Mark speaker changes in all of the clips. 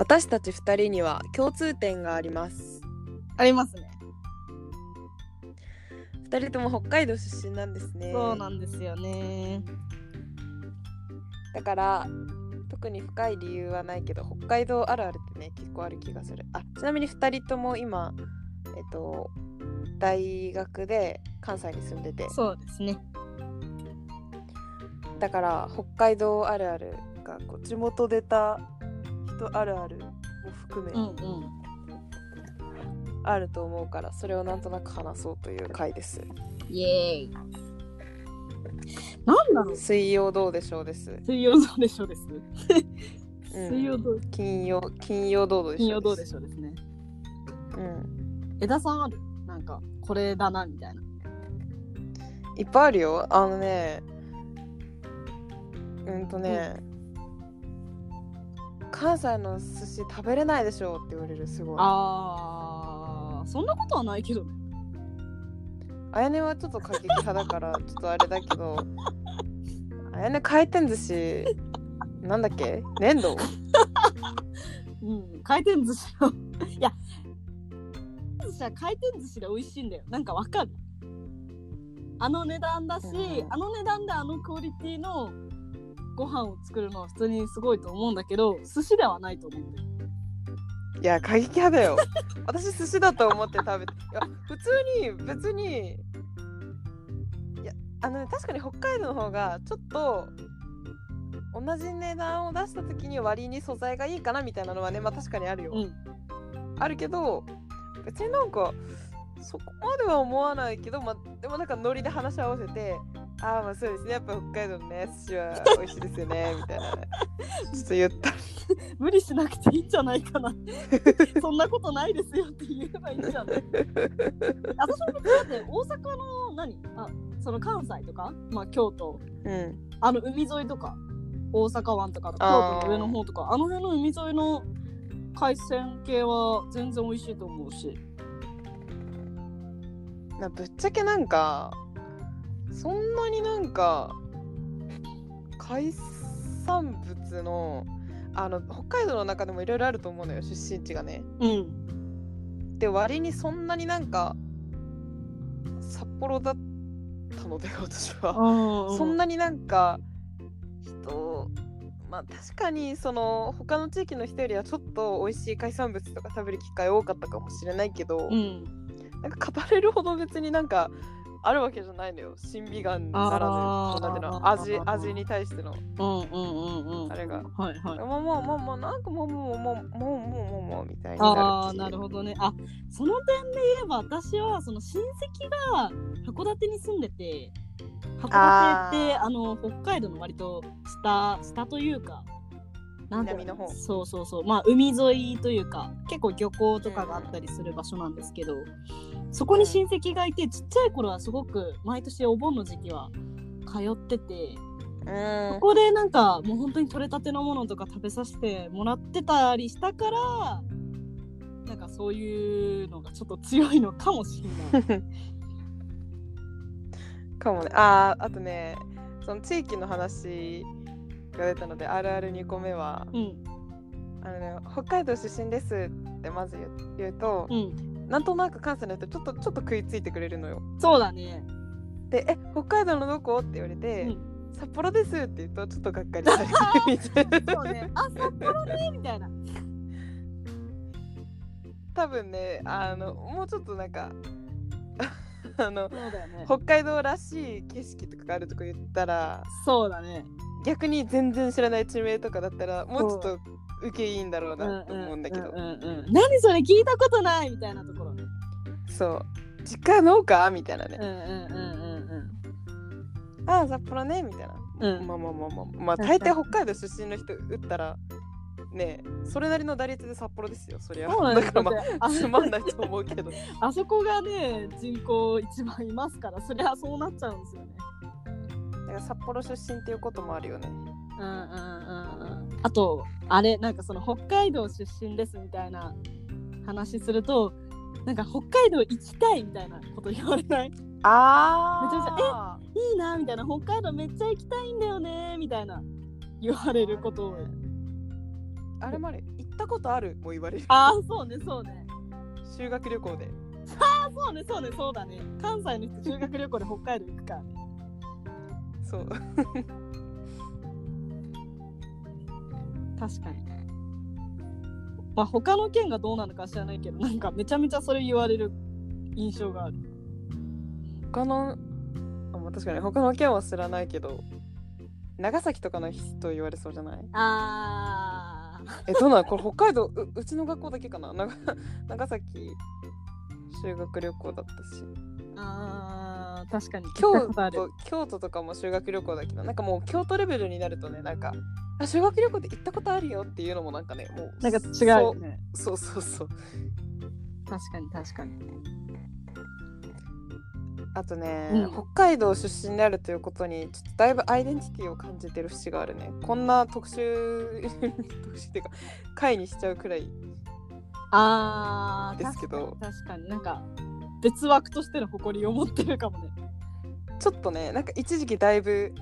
Speaker 1: 私たち2人には共通点があります
Speaker 2: ありますね。
Speaker 1: 2人とも北海道出身なんですね
Speaker 2: そうなんですよね。
Speaker 1: だから特に深い理由はないけど北海道あるあるってね結構ある気がするあちなみに2人とも今えっと大学で関西に住んでて
Speaker 2: そうですね。
Speaker 1: だから北海道あるあるがこう地元出た人あるあるも含め、
Speaker 2: うんうん。
Speaker 1: あると思うからそれをなんとなく話そうという回です
Speaker 2: イエーイ。なんだろう
Speaker 1: 水曜どうでしょうです、
Speaker 2: 水曜どうでしょうです。
Speaker 1: うん
Speaker 2: 水曜どう
Speaker 1: 金曜金曜どうでしょう
Speaker 2: 金曜どうでしょうですね。
Speaker 1: うん
Speaker 2: 枝さんある？なんか、これだな、みたいな。
Speaker 1: いっぱいあるよあのねうんとね、関西の寿司食べれないでしょって言われるすごいあ
Speaker 2: そんなことはないけどね。
Speaker 1: やねはちょっと過激派だからちょっとあれだけど あやね回転寿司なんだっけ？粘土？
Speaker 2: うん、回転寿司の。いや、寿司は回転寿司で美味しいんだよ。なんかわかる？あの値段だし、
Speaker 1: うん
Speaker 2: あの値段であのクオリティのご飯を作るのは普通にすごいと思うんだけど、寿司ではないと思うんだよ。
Speaker 1: いや過激派だよ 私寿司だと思って食べていや普通に別にいやあのね確かに北海道の方がちょっと同じ値段を出した時に割に素材がいいかなみたいなのはねまあ確かにあるよ、
Speaker 2: うん。
Speaker 1: あるけど別になんかそこまでは思わないけど、まあ、でもなんかノリで話し合わせてああまあそうですね。やっぱ北海道のね寿司は美味しいですよねみたいな。ね ちょっと言った。
Speaker 2: 無理しなくていいんじゃないかな。そんなことないですよって言えばいいんじゃない？私もだって大阪の何？あその関西とか、まあ、京都。
Speaker 1: うん。
Speaker 2: あの海沿いとか？大阪湾とか？京都の上の方とか？あの辺の海沿いの海鮮系は全然美味しいと思うし。
Speaker 1: なぶっちゃけなんかそんなになんか海産物のあの北海道の中でもいろいろあると思うのよ出身地がね。
Speaker 2: うん
Speaker 1: で割にそんなになんか札幌だったので 私は。そん
Speaker 2: な
Speaker 1: なになんか人まあ確かにその他の地域の人よりはちょっと美味しい海産物とか食べる機会多かったかもしれないけど、
Speaker 2: うん
Speaker 1: なんか語れるほど別になんかあるわけじゃないのよ。審美眼ならぬ対しての。
Speaker 2: うんうんうんうん
Speaker 1: あれが、
Speaker 2: はいはい、
Speaker 1: もうもうもうもうなんかもうもうもうもうもうもうもうみたいになる
Speaker 2: あなるほどねあその点で言えば私はその親戚が函館に住んでて函館ってあの北海道の割と下下というかなん
Speaker 1: 南の方。
Speaker 2: そうそうそう。まあ海沿いというか結構漁港とかがあったりする場所なんですけど、そこに親戚がいてちっちゃい頃はすごく毎年お盆の時期は通ってて
Speaker 1: うん。
Speaker 2: そこでなんかもう本当に取れたてのものとか食べさせてもらってたりしたからなんかそういうのがちょっと強いのかもしれない。
Speaker 1: かもね。あーあとねその地域の話が出たのであるある2個目は
Speaker 2: うん
Speaker 1: あのね北海道出身ですってまず言うと、
Speaker 2: うん
Speaker 1: なんとなく関西の人ちょっとちょっと食いついてくれるのよ
Speaker 2: そうだね。
Speaker 1: で「え北海道のどこ?」って言われて、
Speaker 2: うん
Speaker 1: 札幌ですって言うとちょっとがっかりされるみたいな
Speaker 2: そうね。あ札幌ねみたいな。
Speaker 1: 多分ねあのもうちょっとなんかあの
Speaker 2: ね。
Speaker 1: 北海道らしい景色とかがあるとこ言ったら
Speaker 2: そうだね。
Speaker 1: 逆に全然知らない地名とかだったらもうちょっと受けいいんだろうなと思うんだけど、
Speaker 2: 何それ聞いたことないみたいなところね。
Speaker 1: そう。実家農家みたいなね、ああ札幌ねみたいな、
Speaker 2: うん。
Speaker 1: まあまあまあまあ。まあ大体北海道出身の人打ったらねそれなりの打率で札幌ですよそりゃ。
Speaker 2: そうなんです
Speaker 1: だからま
Speaker 2: あ
Speaker 1: あつまんないと思うけど。
Speaker 2: あそこがね人口一番いますからそりゃそうなっちゃうんですよね。
Speaker 1: だから札幌出身っていうこともあるよね。
Speaker 2: うんうんうんうん。あとあれなんかその北海道出身ですみたいな話するとなんか北海道行きたいみたいなこと言われない？
Speaker 1: あ
Speaker 2: めちゃめち
Speaker 1: あ
Speaker 2: いいなみたいな。北海道めっちゃ行きたいんだよねみたいな言われることを
Speaker 1: あれもある行ったことあるも言われる。
Speaker 2: ああそうねそうね。
Speaker 1: 修学旅行で。
Speaker 2: あそうねそうねそうだね。関西の人修学旅行で北海道行くからね。
Speaker 1: そう。
Speaker 2: 確かにまあ他の県がどうなのか知らないけどなんかめちゃめちゃそれ言われる印象がある。
Speaker 1: 他のあまあ確かに他の県は知らないけど長崎とかの人言われそうじゃない？
Speaker 2: あ
Speaker 1: えどうなのこれ北海道ううちの学校だけかな？長長崎修学旅行だったし。
Speaker 2: あー確かに。
Speaker 1: 京都京都とかも修学旅行だけどなんかもう京都レベルになるとねなんかあ修学旅行で行ったことあるよっていうのもなんかねもう
Speaker 2: なんか違うよね。
Speaker 1: そうそうそうそう。
Speaker 2: 確かに確かに
Speaker 1: あとね、
Speaker 2: うん。
Speaker 1: 北海道出身であるということにちょっとだいぶアイデンティティを感じてる節があるね。こんな特殊 特殊っていうか回にしちゃうくらい
Speaker 2: あー
Speaker 1: ですけど。
Speaker 2: 確かに確かに。なんか別枠としての誇りを持ってるかもね。
Speaker 1: ちょっとねなんか一時期だいぶ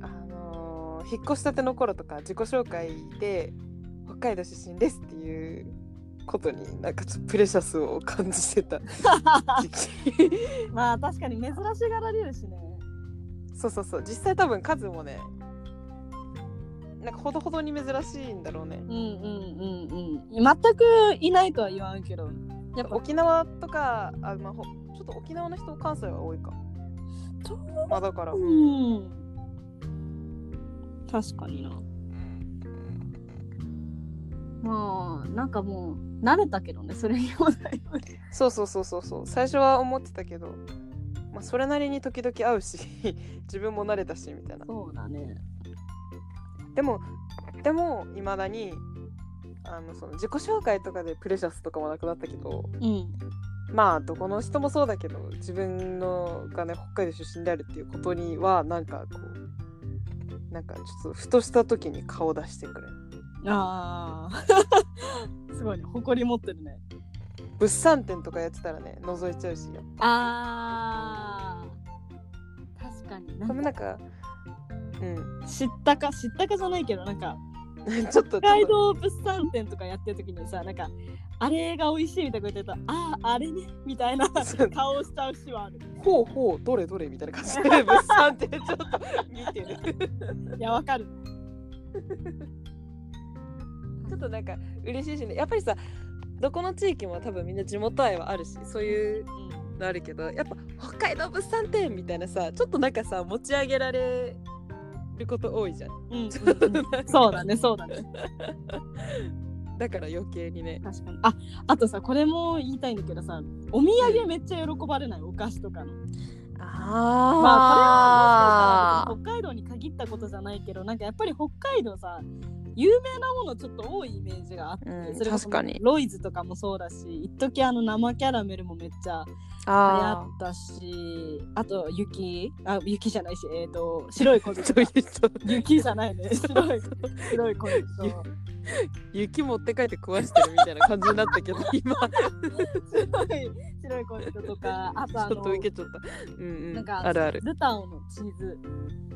Speaker 1: あのー引っ越したての頃とか自己紹介で北海道出身ですっていうことになんかプレシャスを感じてた。
Speaker 2: まあ確かに珍しがられるしね。
Speaker 1: そうそうそう。実際多分数もねなんかほどほどに珍しいんだろうね。
Speaker 2: うんうんうんうん。全くいないとは言わんけど。やっぱ
Speaker 1: 沖縄とかあ、まあ、ほちょっと沖縄の人関西は多いか。まあだから、
Speaker 2: うん。確かにな。まあなんかもう慣れたけどねそれにもだいぶ。
Speaker 1: そうそうそうそうそう。最初は思ってたけどまあそれなりに時々会うし 自分も慣れたしみたいな。
Speaker 2: そうだね。
Speaker 1: でもでもいまだにあのその自己紹介とかでプレシャスとかもなくなったけど
Speaker 2: うん。
Speaker 1: まあどこの人もそうだけど自分のがね北海道出身であるっていうことにはなんかこうなんかちょっとふとした時に顔出してくれ。る
Speaker 2: ああすごいね。誇り持ってるね。
Speaker 1: 物産展とかやってたらね覗いちゃうし
Speaker 2: あー。確かに。
Speaker 1: ぱでもなんかうん。
Speaker 2: 知ったか知ったかじゃないけどなんか。
Speaker 1: ちょっと
Speaker 2: 北海道物産展とかやってる時にさなんかあれが美味しいみたいなこと言ってたらあああれねみたいな顔しちゃうしはある。
Speaker 1: ほうほうどれどれみたいな感じで物産展ちょっと見てる。
Speaker 2: いやわかる
Speaker 1: ちょっとなんか嬉しいしね。やっぱりさどこの地域も多分みんな地元愛はあるしそういうのあるけどやっぱ北海道物産展みたいなさちょっとなんかさ持ち上げられること多いじゃん。
Speaker 2: うん、うん、そうだねそうだね。
Speaker 1: だから余計にね。
Speaker 2: 確かに。ああとさこれも言いたいんだけどさお土産めっちゃ喜ばれないお菓子とかの。
Speaker 1: あ
Speaker 2: まあこれは北海道に限ったことじゃないけどなんかやっぱり北海道さ有名なものちょっと多いイメージがあって、
Speaker 1: うん確かに。
Speaker 2: ロイズとかもそうだし一時あの生キャラメルもめっちゃ流行
Speaker 1: あ
Speaker 2: ったしあと雪あ雪じゃないしえっ、と白い恋
Speaker 1: あ
Speaker 2: 人。
Speaker 1: そういう人
Speaker 2: 雪じゃないね。白い白い恋人。
Speaker 1: 雪持って帰って食わしてるみたいな感じになったけど 今。
Speaker 2: 白い白い恋人とかあとあ
Speaker 1: ちょっと
Speaker 2: の
Speaker 1: 受けちゃった。うんうん。
Speaker 2: なんか
Speaker 1: あるある。
Speaker 2: ルタオのチーズ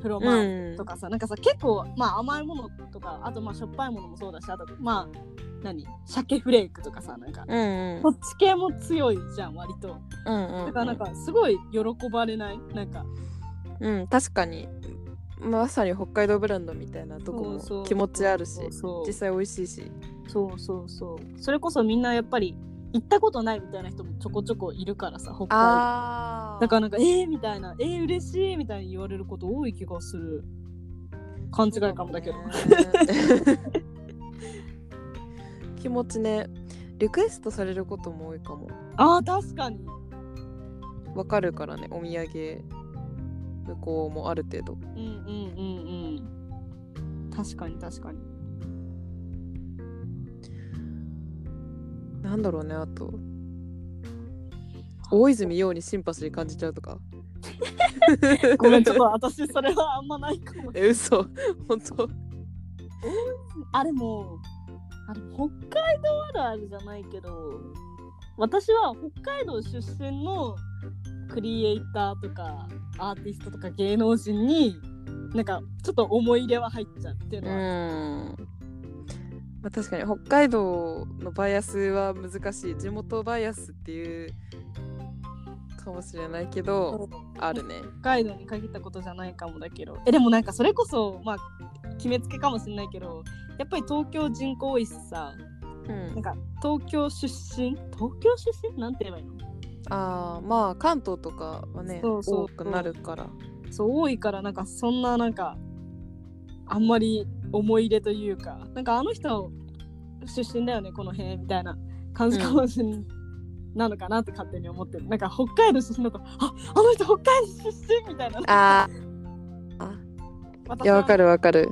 Speaker 2: フロマージュとかさ、なんかさ結構まあ甘いものとかあとまあしょっぱいものもそうだしあとまあ何？鮭フレークとかさなんか
Speaker 1: うんうん。
Speaker 2: こっち系も強いじゃん割と。
Speaker 1: うんうん
Speaker 2: だからなんかすごい喜ばれない？なんか。
Speaker 1: うん確かに。まさに北海道ブランドみたいなとこも気持ちあるし実際美味しいし。
Speaker 2: そうそうそう。それこそみんなやっぱり行ったことないみたいな人もちょこちょこいるからさ北海道。
Speaker 1: あ
Speaker 2: だからなんかえー、みたいなえー、嬉しいみたいに言われること多い気がする勘違いかもだけど、
Speaker 1: 気持ちね。リクエストされることも多いかも。
Speaker 2: あー確かに。
Speaker 1: わかるからねお土産向こうもある程度。
Speaker 2: うんうんうんうん。確かに確かに。
Speaker 1: なんだろうねあと。大泉洋にシンパシー感じちゃうとか
Speaker 2: ごめんちょっと私それはあんまないかも。
Speaker 1: え嘘。本当？
Speaker 2: あれもあれ北海道あるあるじゃないけど私は北海道出身のクリエイターとかアーティストとか芸能人になんかちょっと思い入れは入っちゃうっていう
Speaker 1: う
Speaker 2: のは、
Speaker 1: ん。まあ、確かに北海道のバイアスは難しい。地元バイアスっていうかもしれないけどあるね。
Speaker 2: 北海道に限ったことじゃないかもだけど。えでもなんかそれこそまあ決めつけかもしれないけどやっぱり東京人口多いしさ。
Speaker 1: うん。
Speaker 2: なんか東京出身？東京出身？なんて言えばいいの？
Speaker 1: ああまあ関東とかはね
Speaker 2: そうそう。
Speaker 1: 多くなるから。
Speaker 2: そう多いからなんかそんななんかあんまり思い入れというかなんかあの人出身だよねこの辺みたいな感じかもしれない、なのかなって勝手に思ってる。なんか北海道出身だとああの人北海道出身みたいな。
Speaker 1: あー。あ
Speaker 2: 私
Speaker 1: いやわか
Speaker 2: る
Speaker 1: るわかる。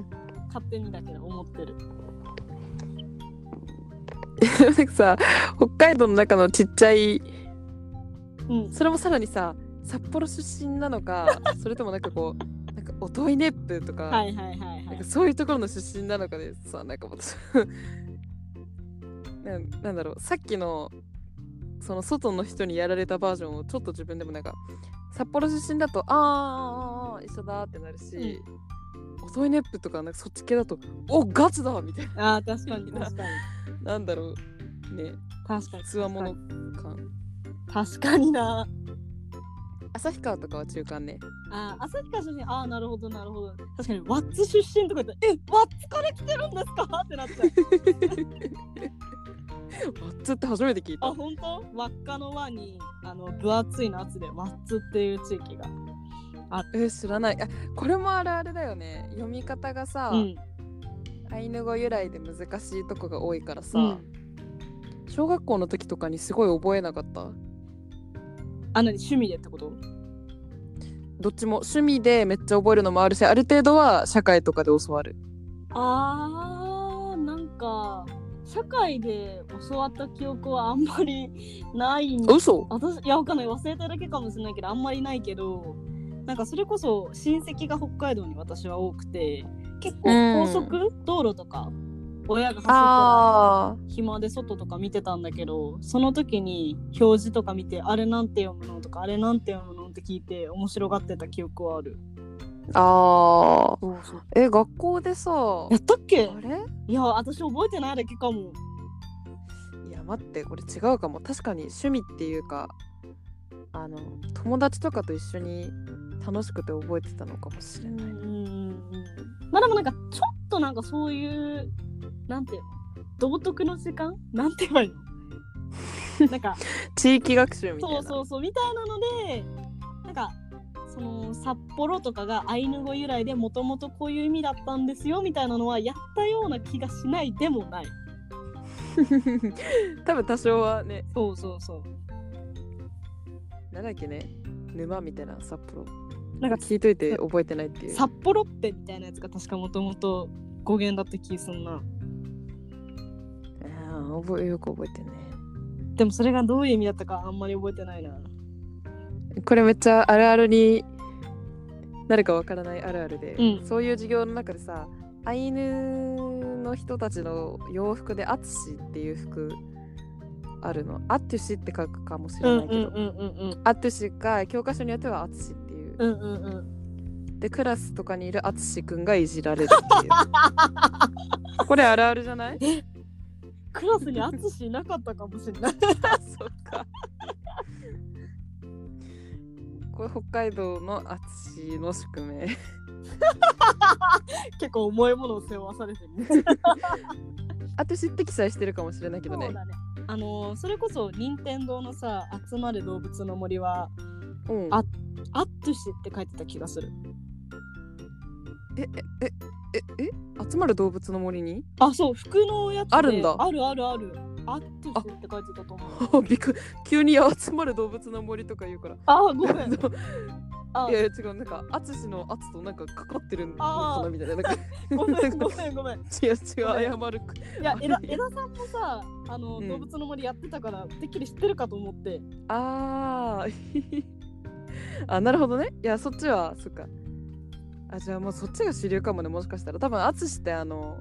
Speaker 2: 勝手にだけど思ってる。
Speaker 1: なんかさ北海道の中のちっちゃい
Speaker 2: うん。
Speaker 1: それもさらにさ札幌出身なのか それともなんかこうなんか音井ネップとか、
Speaker 2: はいはいはいはい。
Speaker 1: なんかそういうところの出身なのかでさなんか私 なんなんだろうさっきのその外の人にやられたバージョンをちょっと自分でもなんか札幌出身だとあーあーあー一緒だってなるし、音井ネップとかなんかそっち系だとおガチだみたい
Speaker 2: あー確かに確かに。
Speaker 1: ななんだろうね。
Speaker 2: 確かに
Speaker 1: つわもの感
Speaker 2: 確かに。な。
Speaker 1: 旭川とかは中間ね。
Speaker 2: あー旭川出身ああなるほどなるほど。確かにワッツ出身とか言ったらえワッツから来てるんですか？ってなっちゃう
Speaker 1: ワッツって初めて聞いた。
Speaker 2: あ本当？輪っかの輪にあの分厚い夏でワッツっていう地域が
Speaker 1: え知らない。あこれもあるあるだよね。読み方がさ、
Speaker 2: うん。
Speaker 1: アイヌ語由来で難しいとこが多いからさ、
Speaker 2: うん。
Speaker 1: 小学校の時とかにすごい覚えなかった？
Speaker 2: あ何？趣味でってこと？
Speaker 1: どっちも。趣味でめっちゃ覚えるのもあるしある程度は社会とかで教わる。
Speaker 2: あーなんか社会で教わった記憶はあんまりないん
Speaker 1: 嘘？
Speaker 2: 私いやわかんない。忘れただけかもしれないけどあんまりないけどなんかそれこそ親戚が北海道に私は多くて結構高速道路とか親が走ったら
Speaker 1: あ
Speaker 2: 暇で外とか見てたんだけどその時に表示とか見てあれなんて読むのとかあれなんて読むのって聞いて面白がってた記憶はある
Speaker 1: ーあー。
Speaker 2: そうそう。
Speaker 1: え学校でさ
Speaker 2: やったっけ？
Speaker 1: あれ？
Speaker 2: いや私覚えてないだけかも。
Speaker 1: いや待ってこれ違うかも。確かに趣味っていうかあの友達とかと一緒に楽しくて覚えてたのかもしれない、
Speaker 2: うん。まあでもなんかちょっとなんかそういうなんていうの？道徳の時間？なんて言えばいいの？なんか
Speaker 1: 地域学習みたいな。
Speaker 2: そうそうそうみたいなのでなんかその札幌とかがアイヌ語由来でもともとこういう意味だったんですよみたいなのはやったような気がしないでもない。
Speaker 1: 多分多少はね。
Speaker 2: そうそうそう。
Speaker 1: なんだっけね。沼みたいな札幌。
Speaker 2: なんか
Speaker 1: 聞いといて覚えてないっていう。
Speaker 2: 札幌っぺみたいなやつが確かもともと語源だった気すんな。
Speaker 1: あー覚えよく覚えてね。
Speaker 2: でもそれがどういう意味だったかあんまり覚えてないな
Speaker 1: これめっちゃあるあるになるかわからないあるあるで、
Speaker 2: うん。
Speaker 1: そういう授業の中でさアイヌの人たちの洋服でアツシっていう服あるの？アトゥシって書くかもしれないけど、アトゥシか教科書によってはアツシっていう、でクラスとかにいるアツシくんがいじられるっていう。これあるあるじゃない？
Speaker 2: クラスに淳いなかったかもしれない。
Speaker 1: あそっかこれ北海道のアツシの宿命。
Speaker 2: 結構重いものを背負わされてる。ね
Speaker 1: アトゥシって記載してるかもしれないけどね。
Speaker 2: そうだね。あのーそれこそ任天堂のさ「集まる動物の森は」
Speaker 1: うん。
Speaker 2: あアットゥシって書いてた気がする。
Speaker 1: えええええ？集まる動物の森に？
Speaker 2: あそう服のやつで。
Speaker 1: あるんだ。
Speaker 2: あるあるあるアットゥシって書いてたと思う。
Speaker 1: びっくり。急に集まる動物の森とか言うから。
Speaker 2: あごめん。
Speaker 1: い
Speaker 2: あ。
Speaker 1: やいや違うなんか淳の淳となんかかかってるのかなみたいな。なんか
Speaker 2: ごめんごめんごめん。
Speaker 1: 違う違う謝る。
Speaker 2: いや枝枝さんもさあの、
Speaker 1: うん。
Speaker 2: 動物の森やってたからてっきり知ってるかと思って。
Speaker 1: あー。あなるほどね。いやそっちはそっか。あじゃあもうそっちが主流かもねもしかしたら。多分淳ってあの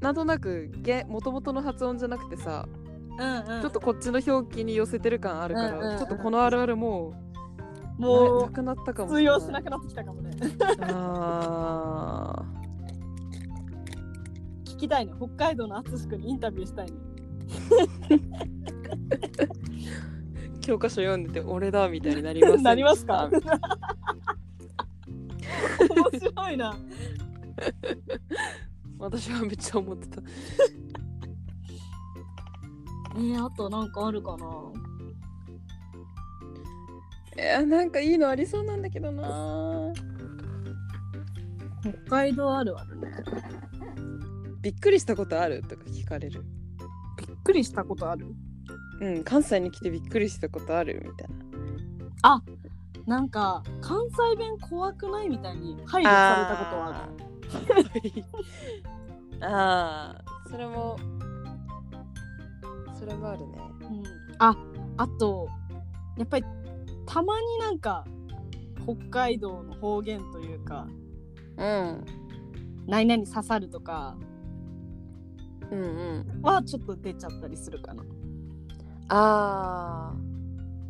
Speaker 1: なんとなくもともとの発音じゃなくてさ
Speaker 2: うんうん。
Speaker 1: ちょっとこっちの表記に寄せてる感あるから、
Speaker 2: うんうんうん。
Speaker 1: ちょっとこのあるあるもう
Speaker 2: もう
Speaker 1: ななくなったかも。
Speaker 2: 通用しなくなってきたかもね。
Speaker 1: あ
Speaker 2: 聞きたいね。北海道の淳君にインタビューしたいね。
Speaker 1: 教科書読んでて俺だみたいになります
Speaker 2: なりますか？面白いな
Speaker 1: 私はめっちゃ思ってた。
Speaker 2: えー、あとなんかあるかな？
Speaker 1: えー、なんかいいのありそうなんだけどな。
Speaker 2: 北海道あるあるね。
Speaker 1: びっくりしたことある？とか聞かれる。
Speaker 2: びっくりしたことある？
Speaker 1: うん関西に来てびっくりしたことあるみたいな。
Speaker 2: なんか関西弁怖くない？みたいに配慮されたことはある
Speaker 1: あーあーそれもそれもあるね。
Speaker 2: うん、ああとやっぱりたまになんか北海道の方言というか
Speaker 1: うん。
Speaker 2: 何々刺さるとか
Speaker 1: うんうん。
Speaker 2: はちょっと出ちゃったりするかな。
Speaker 1: あ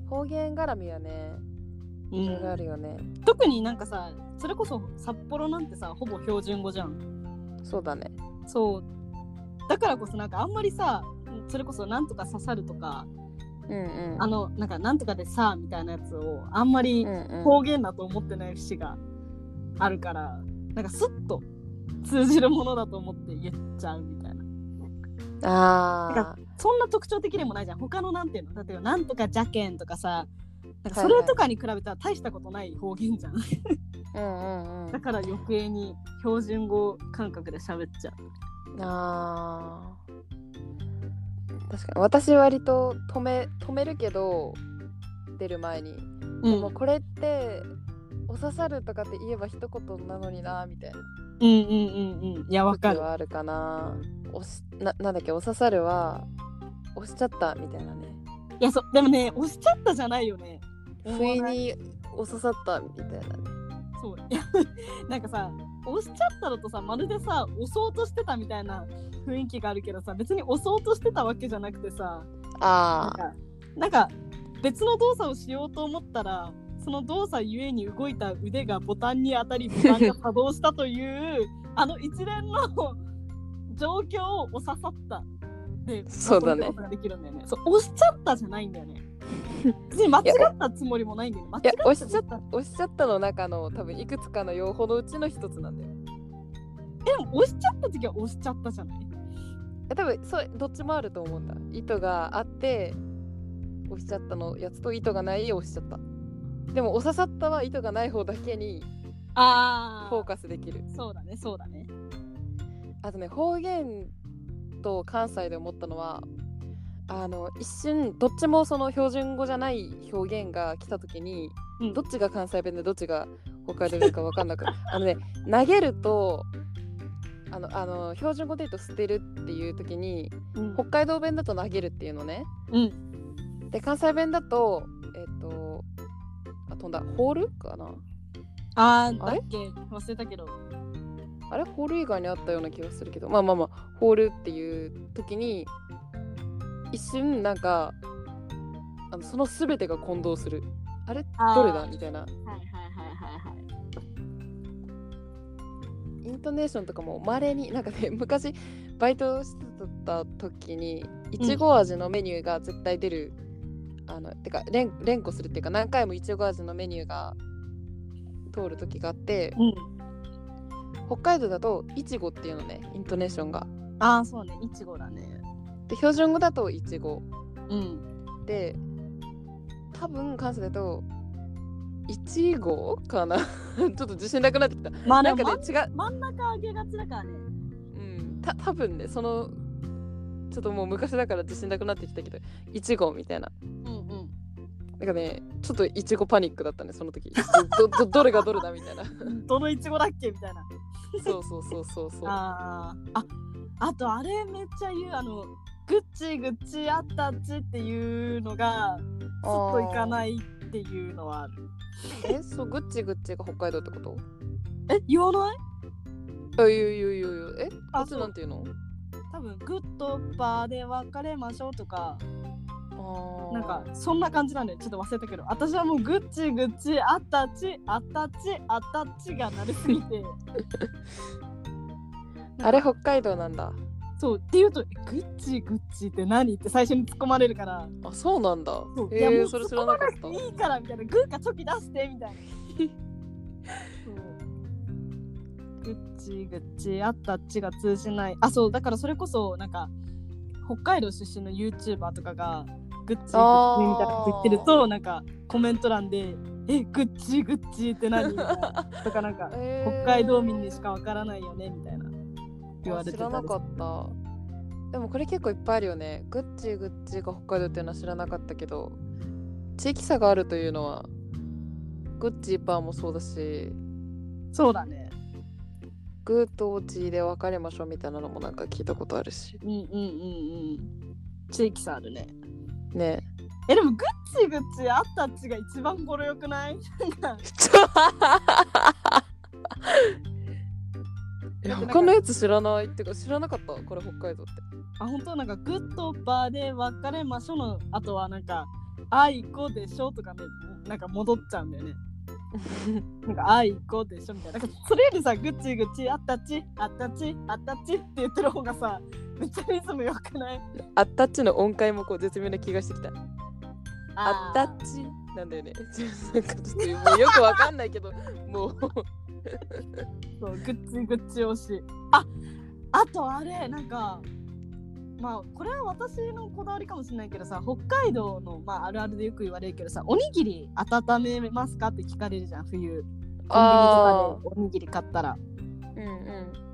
Speaker 1: ー方言絡みはね
Speaker 2: う
Speaker 1: いろいろあ
Speaker 2: ん、
Speaker 1: るよね、
Speaker 2: 特になんかさそれこそ札幌なんてさほぼ標準語じゃん。
Speaker 1: そうだね。
Speaker 2: そう。だからこそなんかあんまりさそれこそなんとか刺さるとか
Speaker 1: うんうん。
Speaker 2: あのなんかなんとかでさみたいなやつをあんまり
Speaker 1: うんうん。
Speaker 2: 方言だと思ってない節があるからなんかスッと通じるものだと思って言っちゃうみたいな。
Speaker 1: あ
Speaker 2: そんな特徴的でもないじゃん。他のなんていうの？例えばなんとかじゃけんとかさなんかそれとかに比べたら大したことない方言じゃん、
Speaker 1: あうんうんうん。
Speaker 2: だから余計に標準語感覚で喋っちゃう。
Speaker 1: あー。確かに私割と止め止めるけど出る前に、
Speaker 2: う
Speaker 1: でもこれってお刺さるとかって言えば一言なのになみたいな。
Speaker 2: うんうんうんうん。いやわか
Speaker 1: 時
Speaker 2: る
Speaker 1: はあるかな。おしななんだっけお刺さるは押しちゃったみたいなね。
Speaker 2: いやそでもね押しちゃったじゃないよね
Speaker 1: 不意にお刺さったみたいなね。
Speaker 2: そう。い やなんかさ押しちゃったのとさまるでさ押そうとしてたみたいな雰囲気があるけどさ別に押そうとしてたわけじゃなくてさなん
Speaker 1: あ
Speaker 2: かなんか別の動作をしようと思ったらその動作ゆえに動いた腕がボタンに当たりボタンが作動したという あの一連の状況を押ささった。で
Speaker 1: そうだね。
Speaker 2: ね。そう押しちゃったじゃないんだよね 別に間違ったつもりもないんだよ。
Speaker 1: いや
Speaker 2: った
Speaker 1: 押しちゃった押しちゃったの中の多分いくつかの用法のうちの一つなんだよ。
Speaker 2: でも押しちゃった時は押しちゃったじゃない？
Speaker 1: え多分それどっちもあると思うんだ。糸があって押しちゃったのやつと糸がない押しちゃった。でもお刺さったは糸がない方だけに
Speaker 2: あ
Speaker 1: フォーカスできる。
Speaker 2: そうだねそうだね。
Speaker 1: あとね方言と関西で思ったのはあの一瞬どっちもその標準語じゃない表現が来た時に、
Speaker 2: うん。
Speaker 1: どっちが関西弁でどっちが北海道弁か分かんなく あのね投げるとあのあの標準語で言うと捨てるっていう時に
Speaker 2: うん。
Speaker 1: 北海道弁だと投げるっていうのね。
Speaker 2: うん。
Speaker 1: で関西弁だとえっ、とあ飛んだ。ホールかな？
Speaker 2: あー
Speaker 1: あれ？
Speaker 2: だっけ？忘れたけど。
Speaker 1: あれ？ホール以外にあったような気がするけど。まあまあまあホールっていう時に一瞬なんかあのその全てが混同する。あれ？どれだ？みたいな。
Speaker 2: はいはいはいはいはい。
Speaker 1: イントネーションとかもまれになんかね 昔バイトしてた時にいちご味のメニューが絶対出る、あのてか連連呼するっていうか何回もいちご味のメニューが通る時があって
Speaker 2: うん。
Speaker 1: 北海道だといちごっていうのねイントネーションが。
Speaker 2: ああそうね。いちごだね
Speaker 1: で標準語だといちご
Speaker 2: うん。
Speaker 1: で多分関西だといちごかな？ちょっと自信なくなってきた。
Speaker 2: まあ
Speaker 1: なんかね違う。
Speaker 2: 真ん中上げがちだからね。
Speaker 1: うん。た多分ねそのちょっともう昔だから自信なくなってきたけどいちごみたいな。
Speaker 2: うんうん。
Speaker 1: なんかねちょっといちごパニックだったねその時。ど どどれがどれだみたいな。
Speaker 2: どのいちごだっけみたいな。
Speaker 1: そうそうそうそうそう。
Speaker 2: あー。ああとあれめっちゃ言うあのグッチグッチあったっちっていうのがちょっといかないっていうのはある。
Speaker 1: えそうグッチグッチが北海道ってこと？
Speaker 2: え言わない？
Speaker 1: あいやいやいやいやえ
Speaker 2: あ
Speaker 1: あそなんていうの？
Speaker 2: 多分グッドバーで別れましょうとか。なんかそんな感じなんでちょっと忘れたけど。私はもうグッチグッチあったっちあったっちあったっちがなりすぎて。
Speaker 1: あれ北海道なんだ
Speaker 2: そうっていうと「えグッチグッチって何?」って最初に突っ込まれるから。
Speaker 1: あそうなんだ。
Speaker 2: そういやもう
Speaker 1: それ知らなかった。
Speaker 2: いいからみたいなグーかチョキ出してみたいな。グッチグッチあったあっちが通じない。あそうだからそれこそなんか北海道出身の YouTuber とかがグッチグッチみたいなこと言ってるとなんかコメント欄で「えグッチグッチって何? 」とかなんか
Speaker 1: へー。
Speaker 2: 北海道民にしかわからないよねみたいな言われてたり
Speaker 1: 知らなかった。でもこれ結構いっぱいあるよね。グッチグッチが北海道っていうのは知らなかったけど地域差があるというのはグッチパーもそうだし
Speaker 2: そうだね。
Speaker 1: グーとチで分かれましょうみたいなのもなんか聞いたことあるし。
Speaker 2: うんうんうんうん。地域差あるね。
Speaker 1: ね。
Speaker 2: えでもグッチグッチあったっちが一番語呂よくない？
Speaker 1: ちょ いや他のやつ知らないってか知らなかった？これ北海道って。
Speaker 2: あ本当なんかグッとバーで別れましょうのあとはなんかあいこでしょとかねなんか戻っちゃうんだよね。なんかあいこでしょみたいな。なんかそれよりさグッチグッチあったっちあったっちあったっちって言ってる方がさめっちゃリズムよくない？
Speaker 1: あったっちの音階もこう絶妙な気がしてきた。あったっちなんだよね。なんかちょっともうよくわかんないけどもう
Speaker 2: そうグッチグッチ推し。ああとあれなんかまあこれは私のこだわりかもしれないけどさ北海道の、まあ、あるあるでよく言われるけどさおにぎり温めますかって聞かれるじゃん冬。コンビニとかでおにぎり買ったら。
Speaker 1: うんうん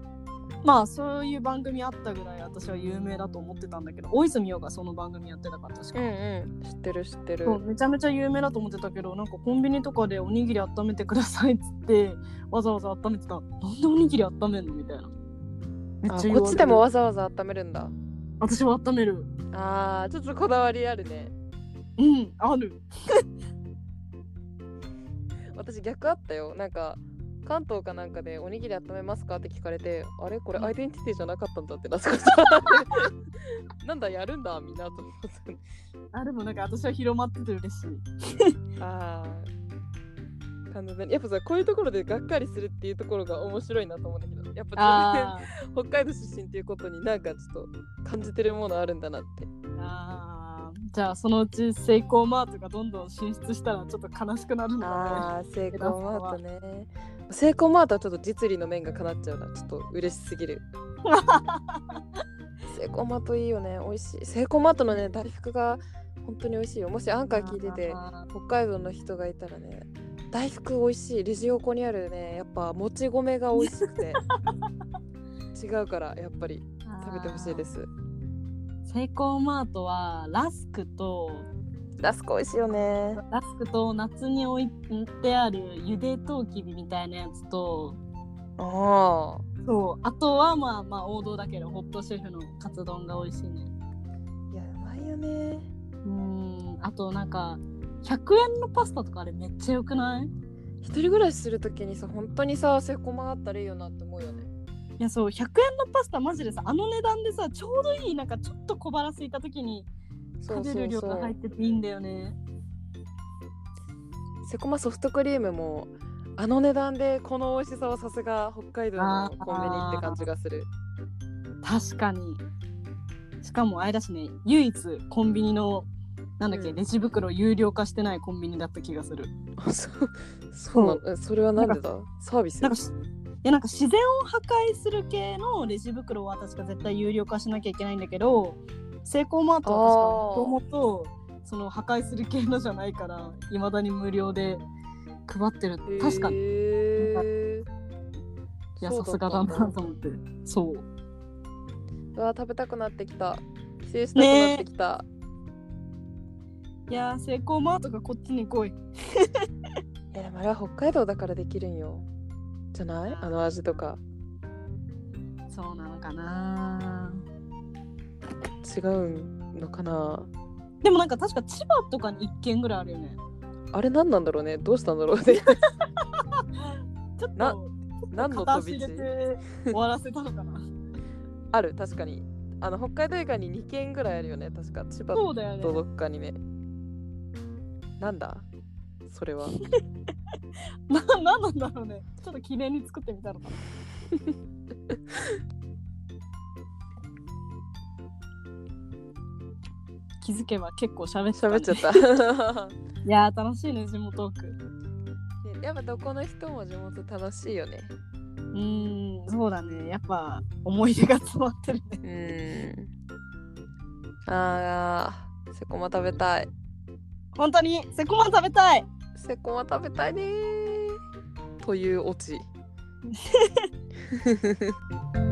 Speaker 2: まあそういう番組あったぐらい私は有名だと思ってたんだけど大泉洋がその番組やってたから確か、
Speaker 1: うんうん。知ってる知ってる。
Speaker 2: めちゃめちゃ有名だと思ってたけどなんかコンビニとかでおにぎり温めてくださいっつってわざわざ温めてた。なんでおにぎり温めんのみたいな。
Speaker 1: こっちでもわざわざ温めるんだ。
Speaker 2: 私は温める。
Speaker 1: あーちょっとこだわりあるね。
Speaker 2: うんある。
Speaker 1: 私逆あったよ。なんか関東かなんかでおにぎり温めますかって聞かれてあれ？これアイデンティティじゃなかったんだってなってか。なんだやるんだみんなと思って。
Speaker 2: あでもなんか私は広まってて嬉しい。
Speaker 1: ああやっぱさこういうところでがっかりするっていうところが面白いなと思うんだけど。やっぱ
Speaker 2: あ
Speaker 1: 全然北海道出身っていうことになんかちょっと感じてるものあるんだなって。
Speaker 2: ーあー。じゃあそのうちセイコーマートがどんどん進出したらちょっと悲しくなるんだね
Speaker 1: ああセイコーマートねセイコーマートはちょっと実利の面がかなっちゃうな。ちょっと嬉しすぎる。セイコーマートいいよね。美味しい。セイコーマートのね大福が本当に美味しいよ。もしアンカー聞いてて
Speaker 2: あ
Speaker 1: 北海道の人がいたらね大福美味しい。レジ横にあるねやっぱもち米が美味しくて。違うからやっぱり
Speaker 2: ー。
Speaker 1: 食べてほしいです。
Speaker 2: セイコーマートはラスクと
Speaker 1: ラスク美味しいよね。
Speaker 2: ラスクと夏に置いてあるゆでとうきびみたいなやつと
Speaker 1: ああ
Speaker 2: そうあとはまあまあ王道だけどホットシェフのカツ丼が美味しいね。
Speaker 1: いやうまいよね。
Speaker 2: うーんあとなんか100円のパスタとかあれめっちゃよくない？
Speaker 1: 一人暮らしするときにさ本当にさセイコーマあったらいいよなって思うよね。
Speaker 2: いやそう100円のパスタマジでさあの値段でさちょうどいいなんかちょっと小腹空いた時に
Speaker 1: そう
Speaker 2: 食べる量が入ってていいんだよね。
Speaker 1: セコマソフトクリームもあの値段でこの美味しさはさすが北海道のコンビニって感じがする。
Speaker 2: 確かに。しかもあれだしね唯一コンビニのなんだっけ、
Speaker 1: うん。
Speaker 2: レジ袋有料化してないコンビニだった気がする。
Speaker 1: あそう。そうなそれはなんでだ？サービス？
Speaker 2: なんかしいやなんか自然を破壊する系のレジ袋は確か絶対有料化しなきゃいけないんだけどセイコーマートは確かもともとその破壊する系のじゃないからいまだに無料で配ってる。確かに。い
Speaker 1: へー
Speaker 2: や
Speaker 1: そう
Speaker 2: さすがだなと思って。そう。
Speaker 1: うわ食べたくなってきた。帰省したくなってきた、
Speaker 2: いやーセイコーマートがこっちに来い。
Speaker 1: えでもあれは北海道だからできるんよ。じゃない？あの味とか。
Speaker 2: そうなのかな
Speaker 1: 違うのかな？
Speaker 2: でもなんか確か千葉とかに1軒ぐらいあるよね。
Speaker 1: あれ何なんだろうね？どうしたんだろうね？
Speaker 2: ちょっ
Speaker 1: な
Speaker 2: と
Speaker 1: 何の飛び地？
Speaker 2: 終わらせたのかな。
Speaker 1: ある確かに。あの北海道以外に2軒ぐらいあるよね？確か。千葉
Speaker 2: そうだよね。
Speaker 1: とどっかにね。なんだ？それは。
Speaker 2: ななんなんだろうね。ちょっと記念に作ってみたのかな気づけば結構喋ってた、
Speaker 1: 喋っちゃった。
Speaker 2: いやー楽しいね地元トーク。
Speaker 1: やっぱどこの人も地元楽しいよね。
Speaker 2: うーんそうだね。やっぱ思い出が詰まってるね。
Speaker 1: うん。あーセコマ食べたい。
Speaker 2: 本当に？セコマン食べたい。
Speaker 1: セコマ食べたいねー。というオチ